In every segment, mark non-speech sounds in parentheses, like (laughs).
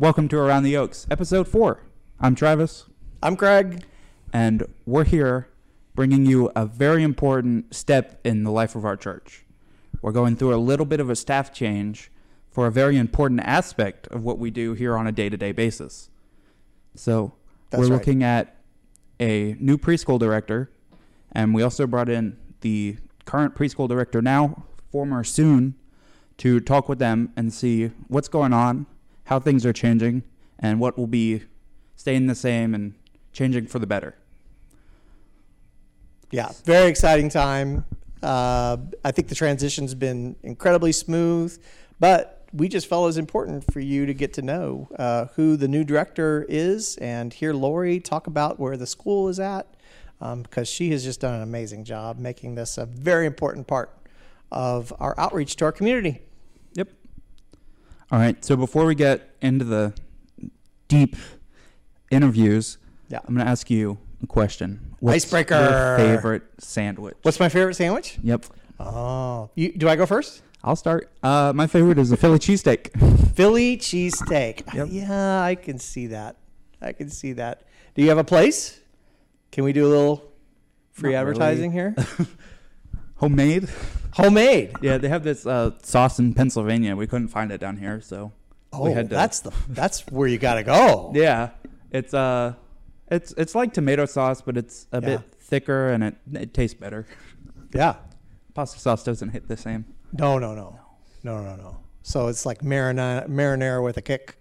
Welcome to Around the Oaks, episode four. I'm Travis, I'm Craig. and we're here bringing you a very important step in the life of our church. We're going through a little bit of a staff change for a very important aspect of what we do here on a day to day basis. So, That's we're right. looking at a new preschool director, and we also brought in the current preschool director now, former soon, to talk with them and see what's going on, how things are changing, and what will be staying the same and changing for the better. Yeah, very exciting time. Uh, I think the transition's been incredibly smooth, but we just felt it was important for you to get to know uh, who the new director is and hear Laurie talk about where the school is at, um, because she has just done an amazing job making this a very important part of our outreach to our community. All right. So before we get into the deep interviews, Yeah. I'm going to ask you a question. Icebreaker. your favorite sandwich? What's my favorite sandwich? Yep. Oh, you, do I go first? I'll start. Uh, my favorite is a Philly cheesesteak. (laughs) Philly cheesesteak. Yep. Yeah, I can see that. I can see that. Do you have a place? Can we do a little free Not advertising here? (laughs) Homemade. Homemade. Yeah, they have this uh, sauce in Pennsylvania. We couldn't find it down here, so Oh, we had to. that's the that's where you got to go. yeah. It's uh, it's it's like tomato sauce, but it's a Yeah. bit thicker and it it tastes better. Yeah. Pasta sauce doesn't hit the same. No, no, no, no, no, no. So it's like marinara, marinara with a kick,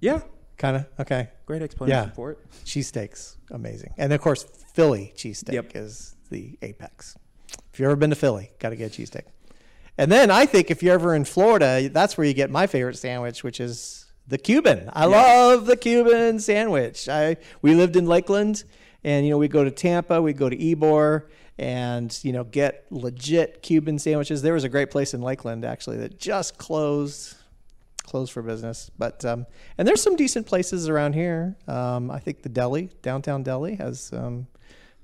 Yeah. kind of. Okay. Great explanation Yeah. for it. Cheesesteaks, amazing. And of course, Philly cheesesteak Yep. is the apex. If you've ever been to Philly, got to get a cheesesteak. And then I think if you're ever in Florida, that's where you get my favorite sandwich, which is the Cuban. I Yeah. love the Cuban sandwich. I we lived in Lakeland, and you know we go to Tampa, we go to Ybor, and you know get legit Cuban sandwiches. There was a great place in Lakeland actually that just closed closed for business. But um, and there's some decent places around here. Um, I think the deli, downtown deli, has um,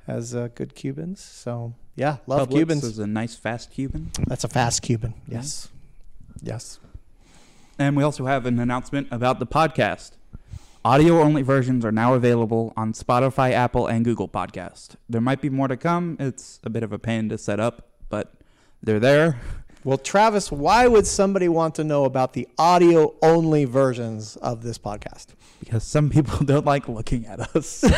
has uh, good Cubans. So yeah, love Publix Cubans. is a nice fast Cuban. That's a fast Cuban. Yes, yes. And we also have an announcement about the podcast. Audio only versions are now available on Spotify, Apple, and Google Podcast. There might be more to come. It's a bit of a pain to set up, but they're there. Well, Travis, why would somebody want to know about the audio only versions of this podcast? Because some people (laughs) don't like looking at us. (laughs) what?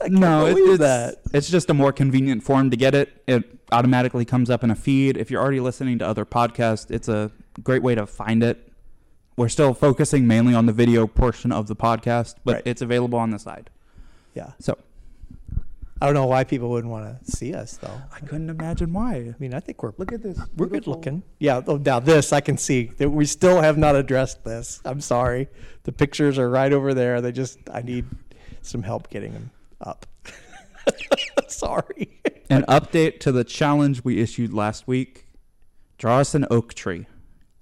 I can't no, it- it's, that. it's just a more convenient form to get it. It automatically comes up in a feed. If you're already listening to other podcasts, it's a great way to find it. We're still focusing mainly on the video portion of the podcast, but Right. it's available on the side. Yeah. So I don't know why people wouldn't want to see us though. I couldn't imagine why. I mean, I think we're Look at this. We're good beautiful- looking. Yeah. Oh, now this I can see that we still have not addressed this. I'm sorry. The pictures are right over there. They just I need some help getting them up. (laughs) sorry. An update to the challenge we issued last week. Draw us an oak tree.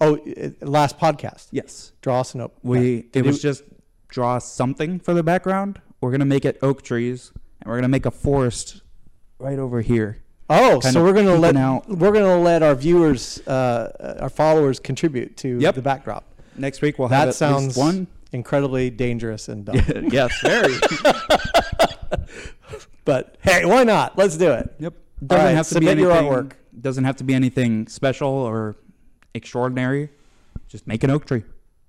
Oh, it, last podcast. Yes. Draw us an oak. We yeah. it was you- just draw something for the background. We're gonna make it oak trees, and we're gonna make a forest right over here. Oh, so we're gonna let out. we're gonna let our viewers, uh, our followers, contribute to Yep. the backdrop. Next week we'll have That at sounds least one. incredibly dangerous and dumb. (laughs) yes, very. (laughs) but hey, why not? Let's do it. yep. Doesn't right, have to be anything. your artwork. Doesn't have to be anything special or extraordinary. Just make an oak tree.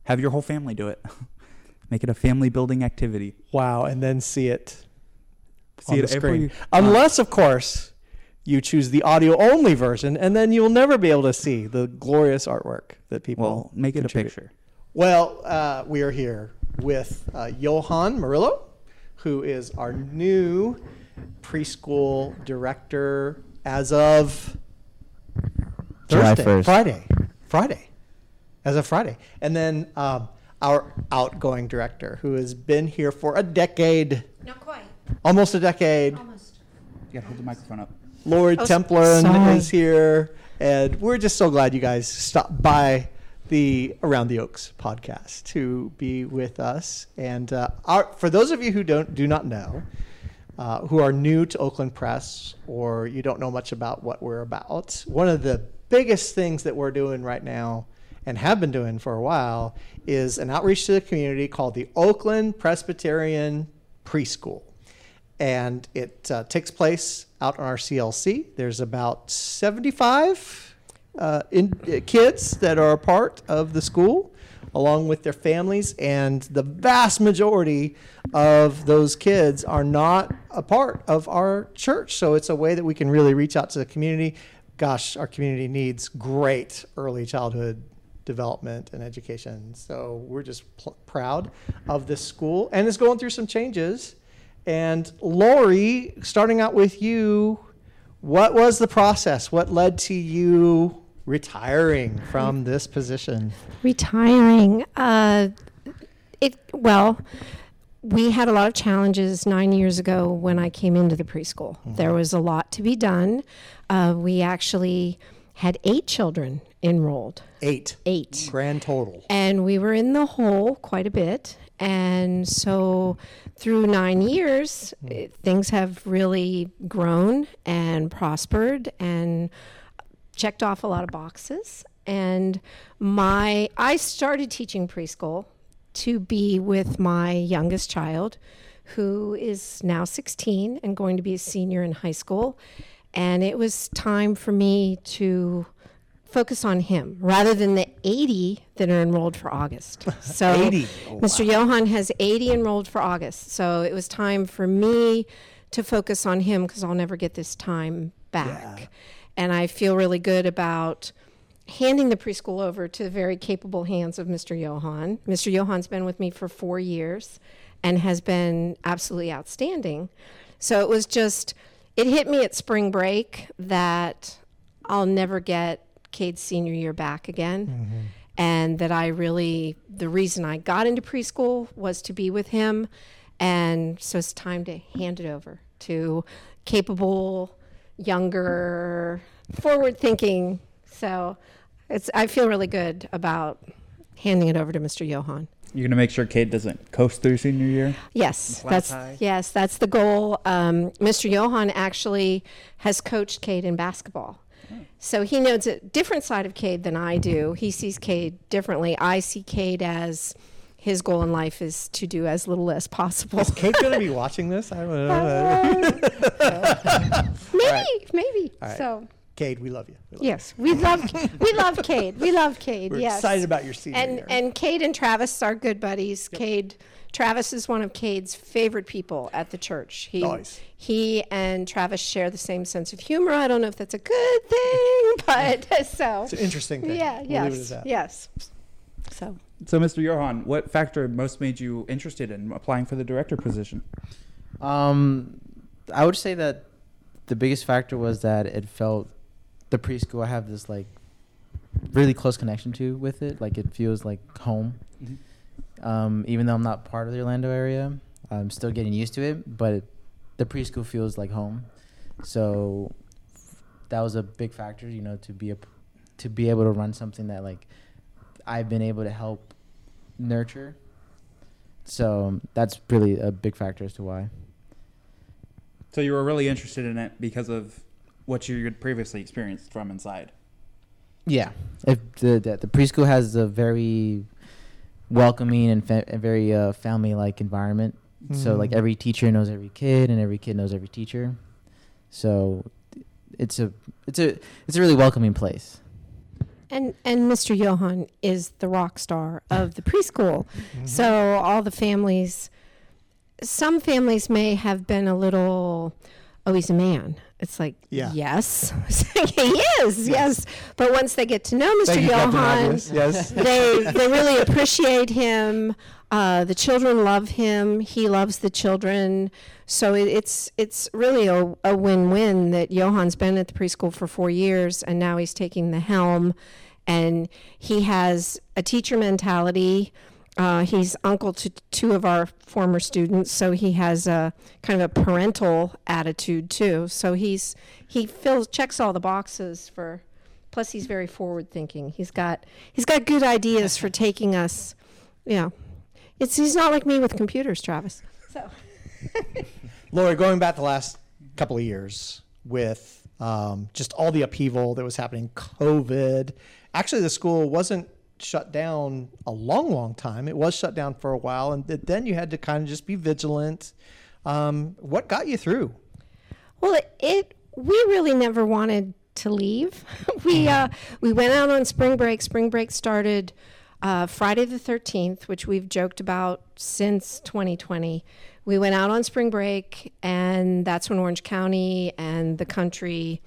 Have your whole family do it. (laughs) make it a family building activity. Wow, and then see it See on it the every- screen. Unless, of course, you choose the audio only version, and then you'll never be able to see the glorious artwork that people. Well, make it a picture. Well, uh, we are here with uh, Yohan Murillo, who is our new preschool director as of July Thursday, 1st. Friday, Friday, as of Friday, and then um, our outgoing director, who has been here for a decade, Not quite. Almost a decade. Almost. You gotta hold the microphone up. Laurie Oh, s- Templin sorry. is here, and we're just so glad you guys stopped by the Around the Oaks podcast to be with us. And uh, our, for those of you who don't do not know, uh, who are new to Oakland Press or you don't know much about what we're about, one of the biggest things that we're doing right now and have been doing for a while is an outreach to the community called the Oakland Presbyterian Preschool. And it uh, takes place out on our CLC. There's about 75 uh, in, uh, kids that are a part of the school along with their families. And the vast majority of those kids are not a part of our church. So it's a way that we can really reach out to the community. Gosh, our community needs great early childhood development and education. So we're just pl- proud of this school and it's going through some changes. And Laurie, starting out with you, what was the process? What led to you retiring from this position? Retiring. Uh, it well, we had a lot of challenges nine years ago when I came into the preschool. There was a lot to be done. Uh, we actually had eight children enrolled. Eight. Eight. Grand total. And we were in the hole quite a bit. And so through nine years, eh, things have really grown and prospered and checked off a lot of boxes. And my, I started teaching preschool to be with my youngest child, who is now 16 and going to be a senior in high school. And it was time for me to focus on him rather than the 80 that are enrolled for August. (laughs) So 80? Oh, Mr. Yohan has 80 enrolled for August. So it was time for me to focus on him because I'll never get this time back. Yeah. And I feel really good about handing the preschool over to the very capable hands of Mr. Yohan. Mr. Yohan's been with me for four years and has been absolutely outstanding. So it was just, it hit me at spring break that I'll never get Cade's senior year back again. And that I really, the reason I got into preschool was to be with him. And so it's time to hand it over to capable, younger, forward thinking. So it's, I feel really good about handing it over to Mr. Yohan. You're gonna make sure Cade doesn't coast through senior year. Yes, that's tie? yes, that's the goal. Um, Mr. Yohan actually has coached Cade in basketball, so he knows a different side of Cade than I do. He sees Cade differently. I see Cade as his goal in life is to do as little as possible. Is Cade going to be (laughs) watching this? I don't know. (laughs) maybe, maybe. All right. So Cade, we love you. We love yes, we love we (laughs) love Cade. We love Cade. you. We're yes, excited about your senior and year. and Cade and Travis are good buddies. Cade, Travis is one of Cade's favorite people at the church. He Nice. he and Travis share the same sense of humor. I don't know if that's a good thing, (laughs) but so it's an interesting thing. yeah, We'll yes, leave it as that. yes. So So, Mr. Yohan, what factor most made you interested in applying for the director position? Um, I would say that the biggest factor was that it felt the preschool. I have this like really close connection to with it. Like it feels like home. Um, even though I'm not part of the Orlando area, I'm still getting used to it. But the preschool feels like home. So that was a big factor, you know, to be a to be able to run something that like I've been able to help nurture. So that's really a big factor as to why. So you were really interested in it because of what you had previously experienced from inside. Yeah, if the the, the preschool has a very welcoming and fa- a very uh, family-like environment. So like Mm. every teacher knows every kid, and every kid knows every teacher. So it's a it's a it's a really welcoming place. and and Mr. Yohan is the rock star of the preschool. So all the families, some families may have been a little, oh, he's a man. It's like, Yeah. yes, (laughs) he is, yes. But once they get to know Mr. Thank Yohan. Yes. (laughs) they they really appreciate him. Uh, the children love him. He loves the children. So it, it's it's really a, a win-win that Yohan's been at the preschool for four years and now he's taking the helm, and he has a teacher mentality. Uh, he's uncle to two of our former students, so he has a kind of a parental attitude too. So he's he fills checks all the boxes for Plus, he's very forward thinking. He's got he's got good ideas for taking us. Yeah, it's he's not like me with computers, Travis. So (laughs) Laurie, going back the last couple of years with um, just all the upheaval that was happening, COVID. Actually, the school wasn't shut down a long, long time. It was shut down for a while, and then you had to kind of just be vigilant. Um, what got you through? Well, it, we really never wanted to leave. (laughs) we uh, we went out on spring break. Spring break started uh, Friday the 13th, which we've joked about since 2020. We went out on spring break, and that's when Orange County and the country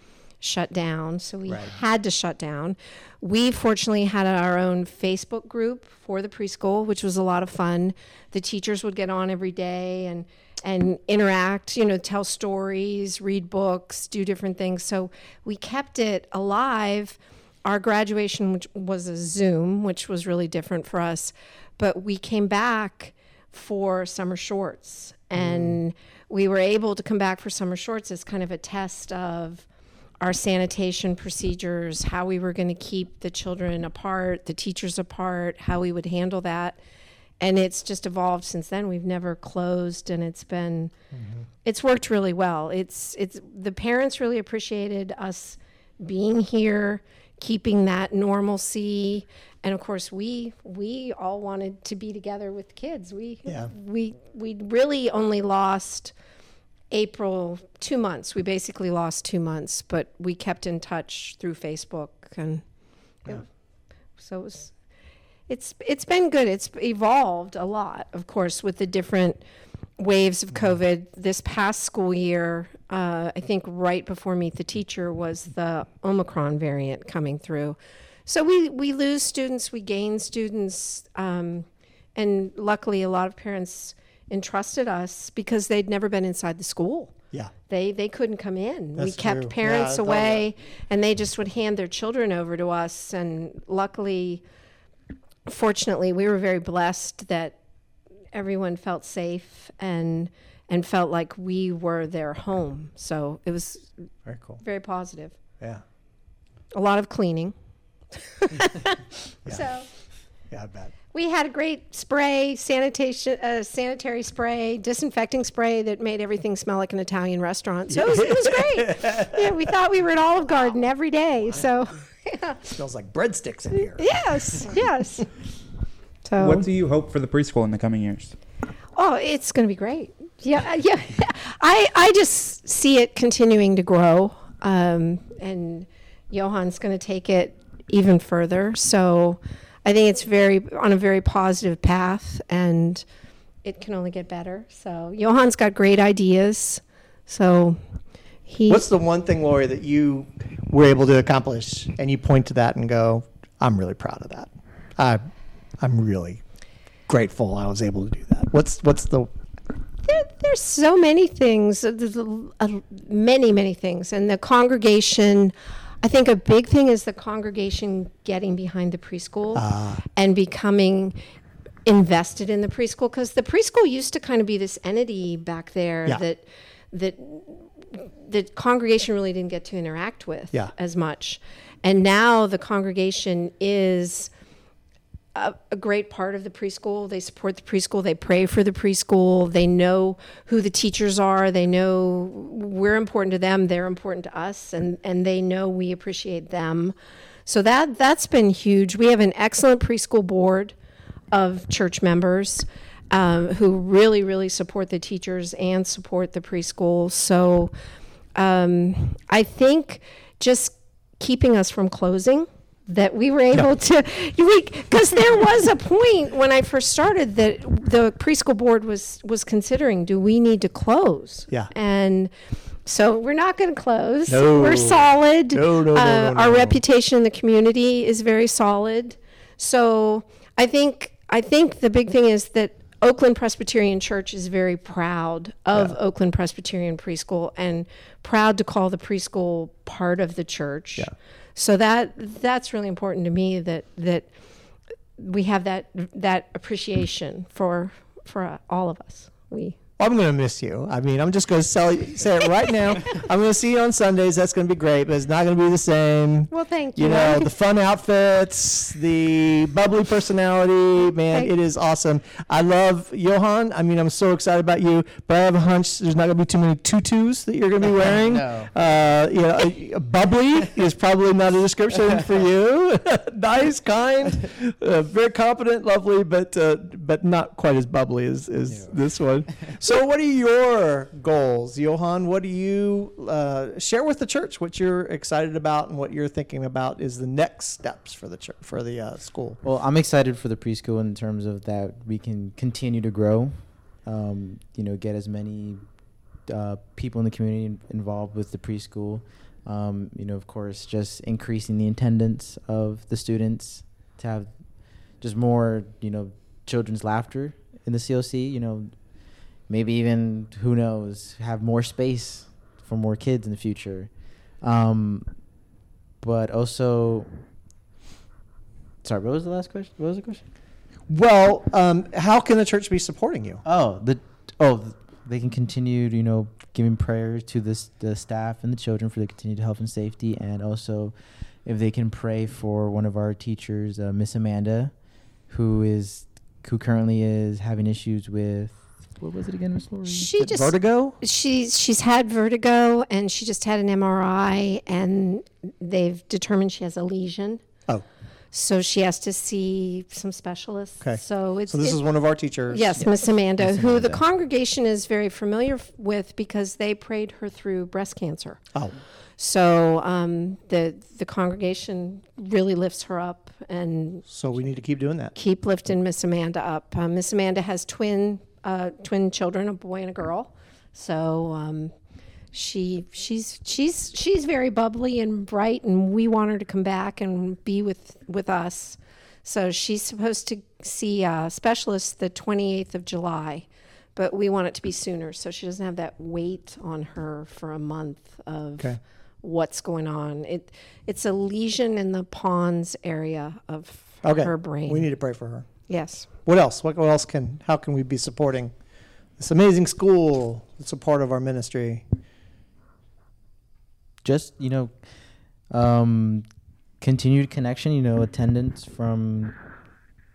shut down. So we had to shut down. We fortunately had our own Facebook group for the preschool, which was a lot of fun. The teachers would get on every day and and interact, you know, tell stories, read books, do different things. So we kept it alive. Our graduation which was a Zoom, which was really different for us, but we came back for summer shorts mm. and we were able to come back for summer shorts as kind of a test of our sanitation procedures, how we were going to keep the children apart, the teachers apart, how we would handle that. And it's just evolved since then. We've never closed and it's been mm-hmm. it's worked really well. It's it's the parents really appreciated us being here, keeping that normalcy. And of course we we all wanted to be together with kids. We Yeah. we we really only lost April, two months. We basically lost two months, but we kept in touch through Facebook, and it- so it was. It's it's been good. It's evolved a lot, of course, with the different waves of COVID. This past school year, uh, I think right before Meet the Teacher was the Omicron variant coming through. So we we lose students, we gain students, um, and luckily, a lot of parents entrusted us because they'd never been inside the school. Yeah. They they couldn't come in. we kept true. parents Yeah, away, and they just would hand their children over to us. And luckily, fortunately, we were very blessed that everyone felt safe and and felt like we were their home. So it was Very cool. very positive. Yeah. A lot of cleaning. (laughs) (laughs) So Yeah, I bet. We had a great spray, sanitation, uh, sanitary spray, disinfecting spray that made everything smell like an Italian restaurant. So it was, it was great. (laughs) Yeah, we thought we were at Olive Garden every day. So (laughs) smells like breadsticks in here. yes, yes. (laughs) So What do you hope for the preschool in the coming years? Oh, it's going to be great. Yeah, uh, yeah. I I just see it continuing to grow, um, and Yohan's going to take it even further. So I think it's very on a very positive path, and it can only get better. So Yohan's got great ideas. So he What's the one thing, Laurie, that you were able to accomplish, and you point to that and go, "I'm really proud of that. I, I'm really grateful I was able to do that." What's what's the there, there's so many things, there's many, many things. And the congregation, I think a big thing is the congregation getting behind the preschool ah. and becoming invested in the preschool because the preschool used to kind of be this entity back there Yeah. that that the congregation really didn't get to interact with Yeah. as much. And now the congregation is a, a great part of the preschool. They support the preschool. They pray for the preschool. They know who the teachers are. They know we're important to them. They're important to us, and and they know we appreciate them. So that that's been huge. We have an excellent preschool board of church members um, who really really support the teachers and support the preschool. So um, I think just keeping us from closing that we were able to because there was a point when I first started that the preschool board was was considering do we need to close Yeah. and so we're not going to close No. we're solid No, no, no, uh, no, our no. reputation in the community is very solid so I think I think the big thing is that Oakland Presbyterian Church is very proud of Oakland Presbyterian Preschool and proud to call the preschool part of the church. Yeah. So that that's really important to me that that we have that that appreciation for for all of us. We I'm going to miss you. I mean, I'm just going to say it right now. (laughs) I'm going to see you on Sundays. That's going to be great, but it's not going to be the same. Well, thank you. You know, the fun outfits, the bubbly personality, man, Thank- it is awesome. I love Yohan. I mean, I'm so excited about you, but I have a hunch there's not going to be too many tutus that you're going to be (laughs) wearing. No. Uh, you know, uh, bubbly is probably not a description (laughs) for you. nice, kind, uh, very competent, lovely, but uh, but not quite as bubbly as, as this one. So, what are your goals, Yohan? What do you uh, share with the church? What you're excited about and what you're thinking about is the next steps for the church, for the uh, school. Well, I'm excited for the preschool in terms of that we can continue to grow. Um, you know, get as many uh, people in the community involved with the preschool. Um, you know, of course, just increasing the attendance of the students to have just more, you know, children's laughter in the CLC. You know, maybe even who knows, have more space for more kids in the future. Um, but also, sorry, what was the last question? What was the question? Well, um, how can the church be supporting you? Oh, the oh, th- they can continue, you know, giving prayers to this the staff and the children for the continued health and safety, and also if they can pray for one of our teachers, uh, Miss Amanda, who is who currently is having issues with what was it again, Miss Laurie? She just Vertigo? she's she's had vertigo and she just had an MRI and they've determined she has a lesion. Oh, So she has to see some specialists. Okay. So it's so this it- is one of our teachers. Yes, Miss Amanda, Miss who the congregation is very familiar f- with because they prayed her through breast cancer. Oh, So um, the the congregation really lifts her up and so we need to keep doing that. keep lifting Miss Amanda up. Uh, Miss Amanda has twin uh, twin children, a boy and a girl. So um, she she's she's she's very bubbly and bright, and we want her to come back and be with with us. So she's supposed to see a specialist the 28th of July, but we want it to be sooner so she doesn't have that weight on her for a month of Okay. what's going on. It it's a lesion in the pons area of Okay. her brain. We need to pray for her. Yes. What else? What, what else can? How can we be supporting this amazing school? It's a part of our ministry. just you know um continued connection you know attendance from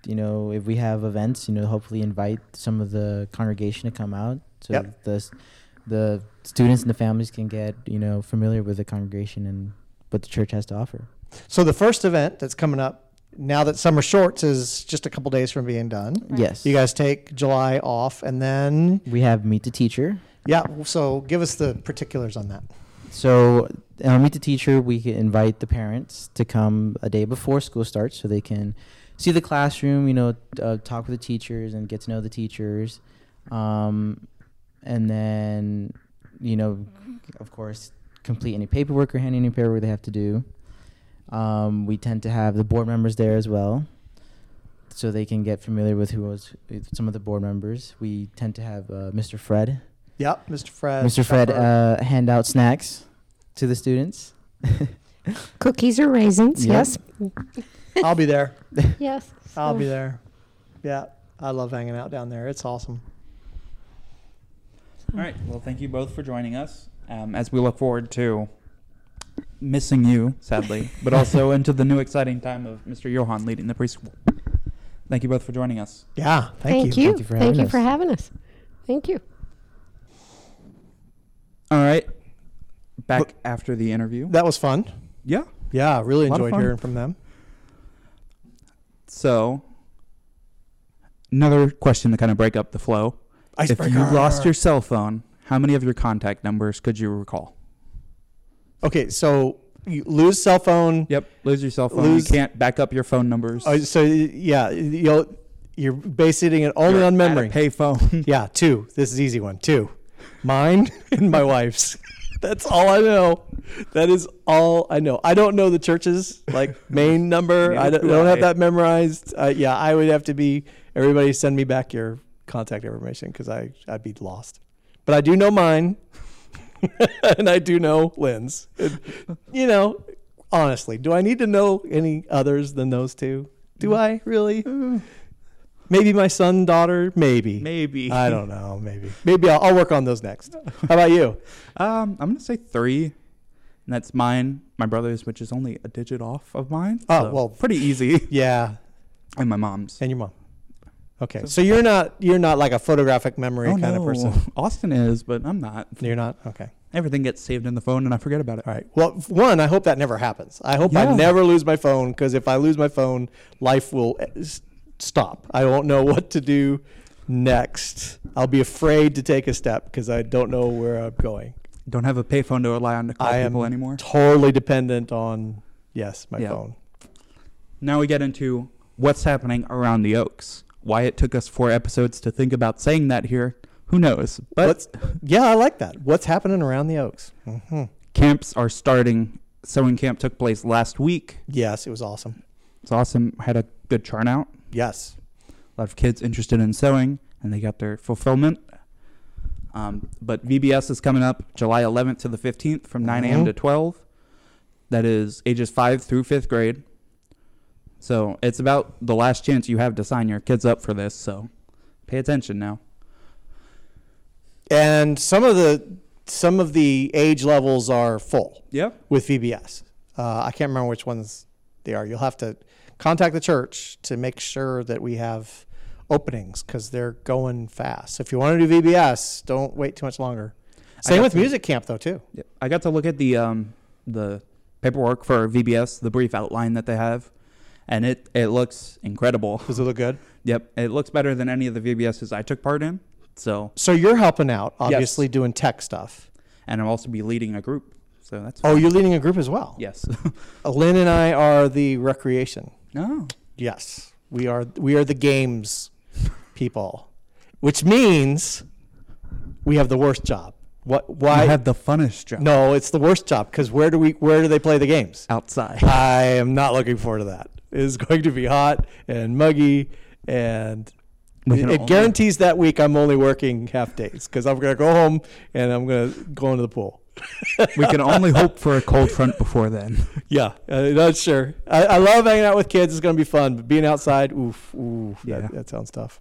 you know if we have events you know hopefully invite some of the congregation to come out so Yep. the the students and the families can get you know familiar with the congregation and what the church has to offer So the first event that's coming up now that summer shorts is just a couple days from being done. yes You guys take July off, and then we have meet the teacher yeah. So give us the particulars on that. So, uh, meet the teacher. We can invite the parents to come a day before school starts, so they can see the classroom. You know, uh, talk with the teachers and get to know the teachers, um, and then, you know, of course, complete any paperwork or hand any paperwork they have to do. Um, we tend to have the board members there as well, so they can get familiar with who was with some of the board members. We tend to have uh, Mr. Fred. Yep, Mr. Fred. Mr. Fred uh, hand out snacks to the students. (laughs) Cookies or raisins? Yep. Yes. I'll be there. (laughs) Yes. I'll be there. Yeah, I love hanging out down there. It's awesome. All right. Well, thank you both for joining us. Um, as we look forward to missing you, sadly, (laughs) but also into the new exciting time of Mr. Yohan leading the preschool. Thank you both for joining us. Yeah, thank, Thank you. Thank you for Thank having you us. for having us. Thank you. All right. Back after the interview. That was fun. Yeah. Yeah, really enjoyed hearing from them. So, another question to kind of break up the flow. If you lost your cell phone, how many of your contact numbers could you recall? Okay, so you lose cell phone. Yep. Lose your cell phone. Lose- You can't back up your phone numbers. Oh, so yeah, you'll you're basing it only You're on at a memory. Pay phone. (laughs) Yeah, two. This is easy one. Two. Mine (laughs) and my wife's. (laughs) That's all I know. That is all I know. I don't know the church's like main number. I don't, do don't have that memorized. Uh, yeah, I would have to be. Everybody send me back your contact information because I I'd be lost. But I do know mine, (laughs) and I do know Lynn's. And, you know, honestly, do I need to know any others than those two? Do I really? Maybe my son, daughter, maybe. Maybe. I don't know. Maybe. Maybe I'll, I'll work on those next. (laughs) How about you? Um, I'm gonna say three, and that's mine, my brother's, which is only a digit off of mine. Oh, so well. pretty easy. (laughs) Yeah, and my mom's. and your mom. Okay, so you're not you're not like a photographic memory oh kind no, of person. (laughs) Austin is, but I'm not. You're not. Okay. Everything gets saved in the phone, and I forget about it. All right. Well, one, I hope that never happens. I hope I never lose my phone because if I lose my phone, life will uh, stop. I won't know (laughs) what to do next. I'll be afraid to take a step because I don't know where I'm going. Don't have a payphone to rely on to call I am people anymore. totally dependent on yes, my Yeah. phone. Now we get into what's happening around the Oaks. Why it took us four episodes to think about saying that here, who knows? But What's, yeah, I like that. What's happening around the Oaks? hmm camps are starting. Sewing camp took place last week. Yes, it was awesome. It's awesome. Had a good turnout. Yes. A lot of kids interested in sewing, and they got their fulfillment. Um, but VBS is coming up July 11th to the 15th from 9 a.m. Mhm. to 12. That is ages 5 through 5th grade. So it's about the last chance you have to sign your kids up for this. So pay attention now. And some of the some of the age levels are full. Yep. with VBS. Uh, I can't remember which ones they are. You'll have to contact the church to make sure that we have openings because they're going fast. If you want to do VBS, don't wait too much longer. Same with to- music camp though too. I got to look at the um, the paperwork for VBS, the brief outline that they have, and it it looks incredible. Does it look good? Yep, it looks better than any of the VBSs I took part in. So, So you're helping out, obviously doing tech stuff. and I'll also be leading a group. So that's Oh, you're leading a group as well. yes. (laughs) Lynn and I are the recreation. no. Yes, we are. We are the games people, which means we have the worst job. What? Why? I have the funnest job No, it's the worst job because where do we where do they play the games? outside. I am not looking forward to that. It is going to be hot and muggy, and it, it guarantees that week I'm only working half days because I'm going to go home and I'm going to go into the pool. we can (laughs) only hope for a cold front before then. Yeah, uh, not sure. I, I love hanging out with kids. It's going to be fun, but being outside, oof, oof, Yeah. that, that sounds tough.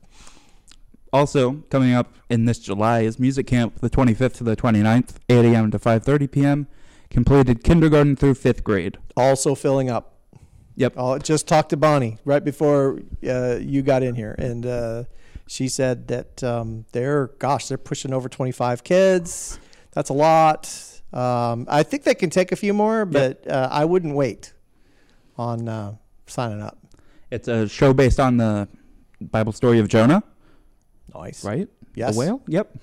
Also, coming up in this July is music camp, the 25th to the 29th, 8 a.m. to 5:30 p.m. Completed kindergarten through fifth grade. Also filling up. Yep. Oh, just talked to Bonnie right before uh, you got in here, and uh, she said that um, they're, gosh, they're pushing over 25 kids. That's a lot. Um, I think they can take a few more, but uh, I wouldn't wait on uh, signing up. It's a show based on the Bible story of Jonah, Nice. right? Yes. The whale. Yep. (laughs)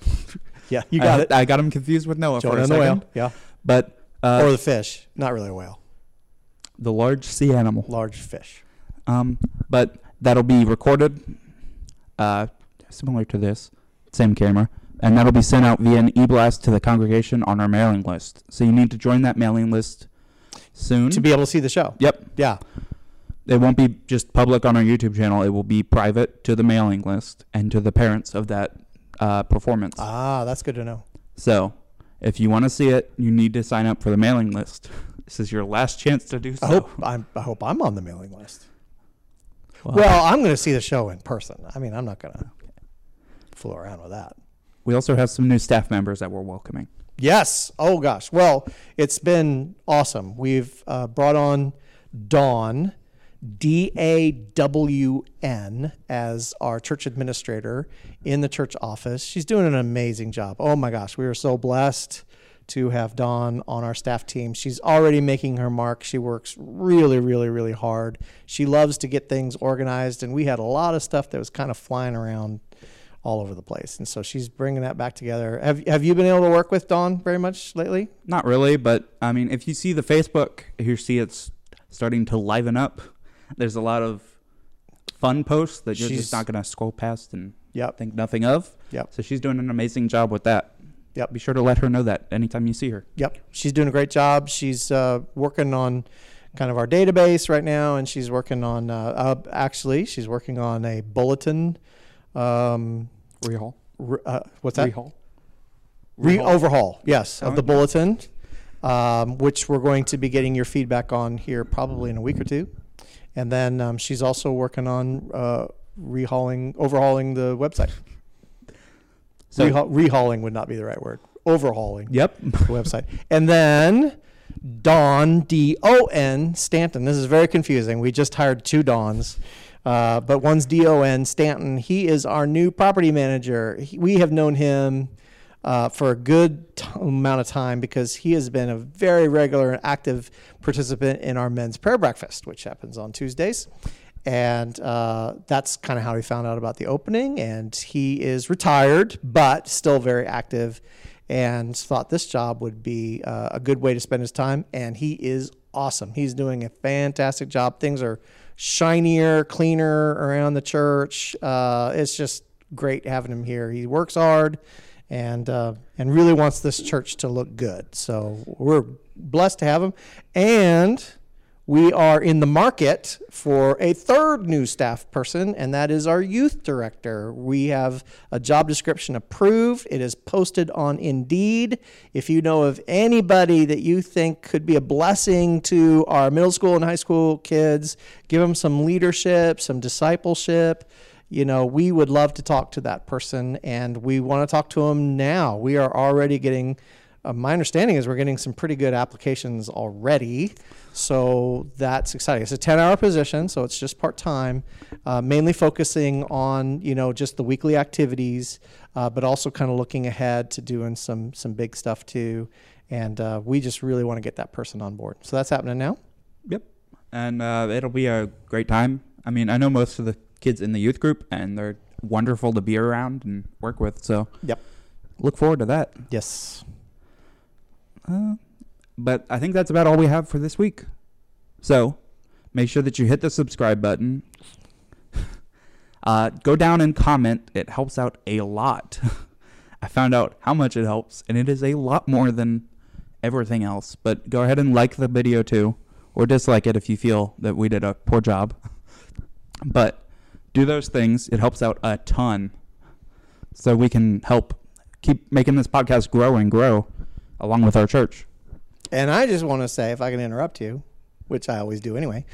Yeah, you got I, it. I got him confused with Noah Jonah for a second. whale. Yeah. But uh, or the fish. Not really a whale. the large sea animal. Large fish. Um, but that'll be recorded, uh, similar to this, same camera, and that'll be sent out via an e-blast to the congregation on our mailing list. So you need to join that mailing list soon. To be able to see the show. yep, Yeah. It won't be just public on our YouTube channel. It will be private to the mailing list and to the parents of that uh, performance. Ah, that's good to know. So if you want to see it, you need to sign up for the mailing list. (laughs) This is your last chance to do so. I hope I'm, I hope I'm on the mailing list. Well, I'm going to see the show in person. I mean, I'm not going to fool around with that. we also have some new staff members that we're welcoming. Yes. Oh gosh. Well, it's been awesome. We've uh, brought on Dawn, D A W N, as our church administrator in the church office. She's doing an amazing job. Oh my gosh, we are so blessed to have Dawn on our staff team. She's already making her mark. She works really, really, really hard. She loves to get things organized, and we had a lot of stuff that was kind of flying around all over the place. And so she's bringing that back together. Have Have you been able to work with Dawn very much lately? Not really, but I mean, if you see the Facebook, you see it's starting to liven up. There's a lot of fun posts that you're She's- just not going to scroll past and Yep. think nothing of. Yep. So she's doing an amazing job with that. Yep. Be sure to let her know that anytime you see her. Yep. She's doing a great job. She's uh, working on kind of our database right now, and she's working on uh, uh, actually she's working on a bulletin. Um, Rehaul. re- uh, what's that? Rehaul. Re- overhaul, yes, of the Oh. bulletin, um, which we're going to be getting your feedback on here probably in a week or two. And then um, she's also working on uh, rehauling, overhauling the website. So- Reha- rehauling would not be the right word. Overhauling Yep. the website. And then Don D O N Stanton. This is very confusing. We just hired two Dons, uh, but one's D O N Stanton. He is our new property manager. He, we have known him uh, for a good t- amount of time because he has been a very regular and active participant in our men's prayer breakfast, which happens on Tuesdays. And uh, that's kind of how he found out about the opening. And he is retired, but still very active and thought this job would be uh, a good way to spend his time. And he is awesome. He's doing a fantastic job. Things are shinier, cleaner around the church. Uh, it's just great having him here. He works hard and uh, and really wants this church to look good. So we're blessed to have him. And we are in the market for a third new staff person, and that is our youth director. We have a job description approved. It is posted on Indeed. If you know of anybody that you think could be a blessing to our middle school and high school kids, give them some leadership, some discipleship. You know, we would love to talk to that person, and we want to talk to them now. We are already getting uh, my understanding is we're getting some pretty good applications already. So that's exciting. It's a 10 hour position, so it's just part time, uh, mainly focusing on, you know, just the weekly activities, uh, but also kind of looking ahead to doing some, some big stuff too. And uh, we just really want to get that person on board. So that's happening now. Yep. And uh, it'll be a great time. I mean, I know most of the kids in the youth group, and they're wonderful to be around and work with. So, Yep. look forward to that. Yes. Uh, but I think that's about all we have for this week. So, make sure that you hit the subscribe button. (laughs) Uh, go down and comment. It helps out a lot. (laughs) I found out how much it helps, and it is a lot more than everything else. But go ahead and like the video too, or dislike it if you feel that we did a poor job. (laughs) But do those things. It helps out a ton. So we can help keep making this podcast grow and grow along with our church. And I just want to say, if I can interrupt you, which I always do anyway,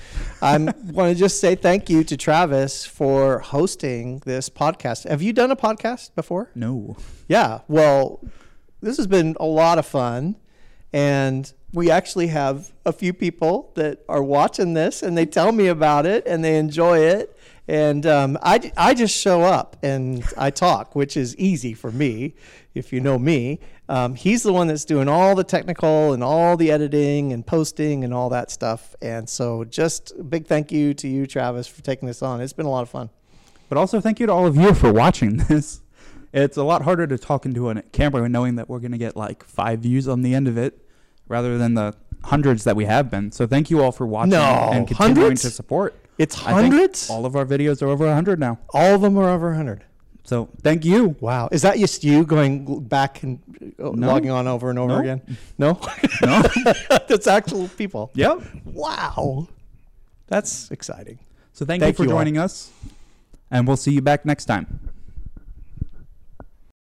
I (laughs) want to just say thank you to Travis for hosting this podcast. Have you done a podcast before? No. Yeah. Well, this has been a lot of fun. And we actually have a few people that are watching this and they tell me about it and they enjoy it. And um, I, I just show up and I talk, which is easy for me, if you know me. Um, he's the one that's doing all the technical and all the editing and posting and all that stuff. And so, just a big thank you to you, Travis, for taking this on. It's been a lot of fun. But also thank you to all of you for watching this. It's a lot harder to talk into a camera knowing that we're going to get like five views on the end of it rather than the hundreds that we have been. So thank you all for watching No, and continuing hundreds? to support. It's I think hundreds? all of our videos are over 100 now. all of them are over 100. So thank you. Wow. Is that just you going back and uh, No. logging on over and over No. again? No? No? (laughs) That's actual people. yep. Wow. That's exciting. So thank, Thank you for you all. joining us. And we'll see you back next time.